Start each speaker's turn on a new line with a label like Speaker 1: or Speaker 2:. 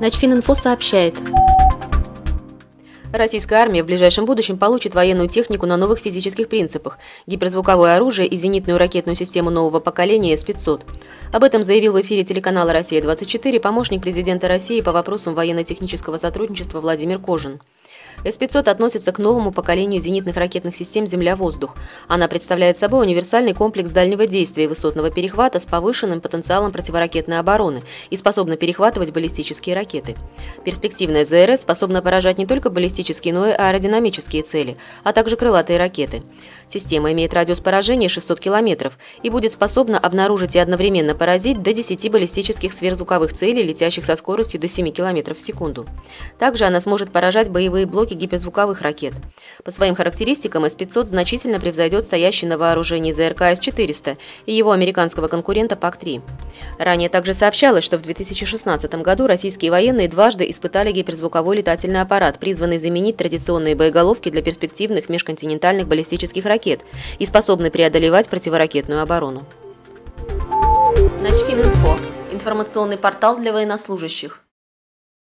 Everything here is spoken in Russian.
Speaker 1: Начфининфо сообщает. Российская армия в ближайшем будущем получит военную технику на новых физических принципах – гиперзвуковое оружие и зенитную ракетную систему нового поколения С-500. Об этом заявил в эфире телеканала «Россия-24» помощник президента России по вопросам военно-технического сотрудничества Владимир Кожин. С-500 относится к новому поколению зенитных ракетных систем «Земля-воздух». Она представляет собой универсальный комплекс дальнего действия и высотного перехвата с повышенным потенциалом противоракетной обороны и способна перехватывать баллистические ракеты. Перспективная ЗРС способна поражать не только баллистические, но и аэродинамические цели, а также крылатые ракеты. Система имеет радиус поражения 600 км и будет способна обнаружить и одновременно поразить до 10 баллистических сверхзвуковых целей, летящих со скоростью до 7 км в секунду. Также она сможет поражать боевые блоки гиперзвуковых ракет. По своим характеристикам С-500 значительно превзойдет стоящий на вооружении ЗРК С-400 и его американского конкурента ПАК-3. Ранее также сообщалось, что в 2016 году российские военные дважды испытали гиперзвуковой летательный аппарат, призванный заменить традиционные боеголовки для перспективных межконтинентальных баллистических ракет и способны преодолевать противоракетную оборону. Начфининфо – информационный портал для военнослужащих.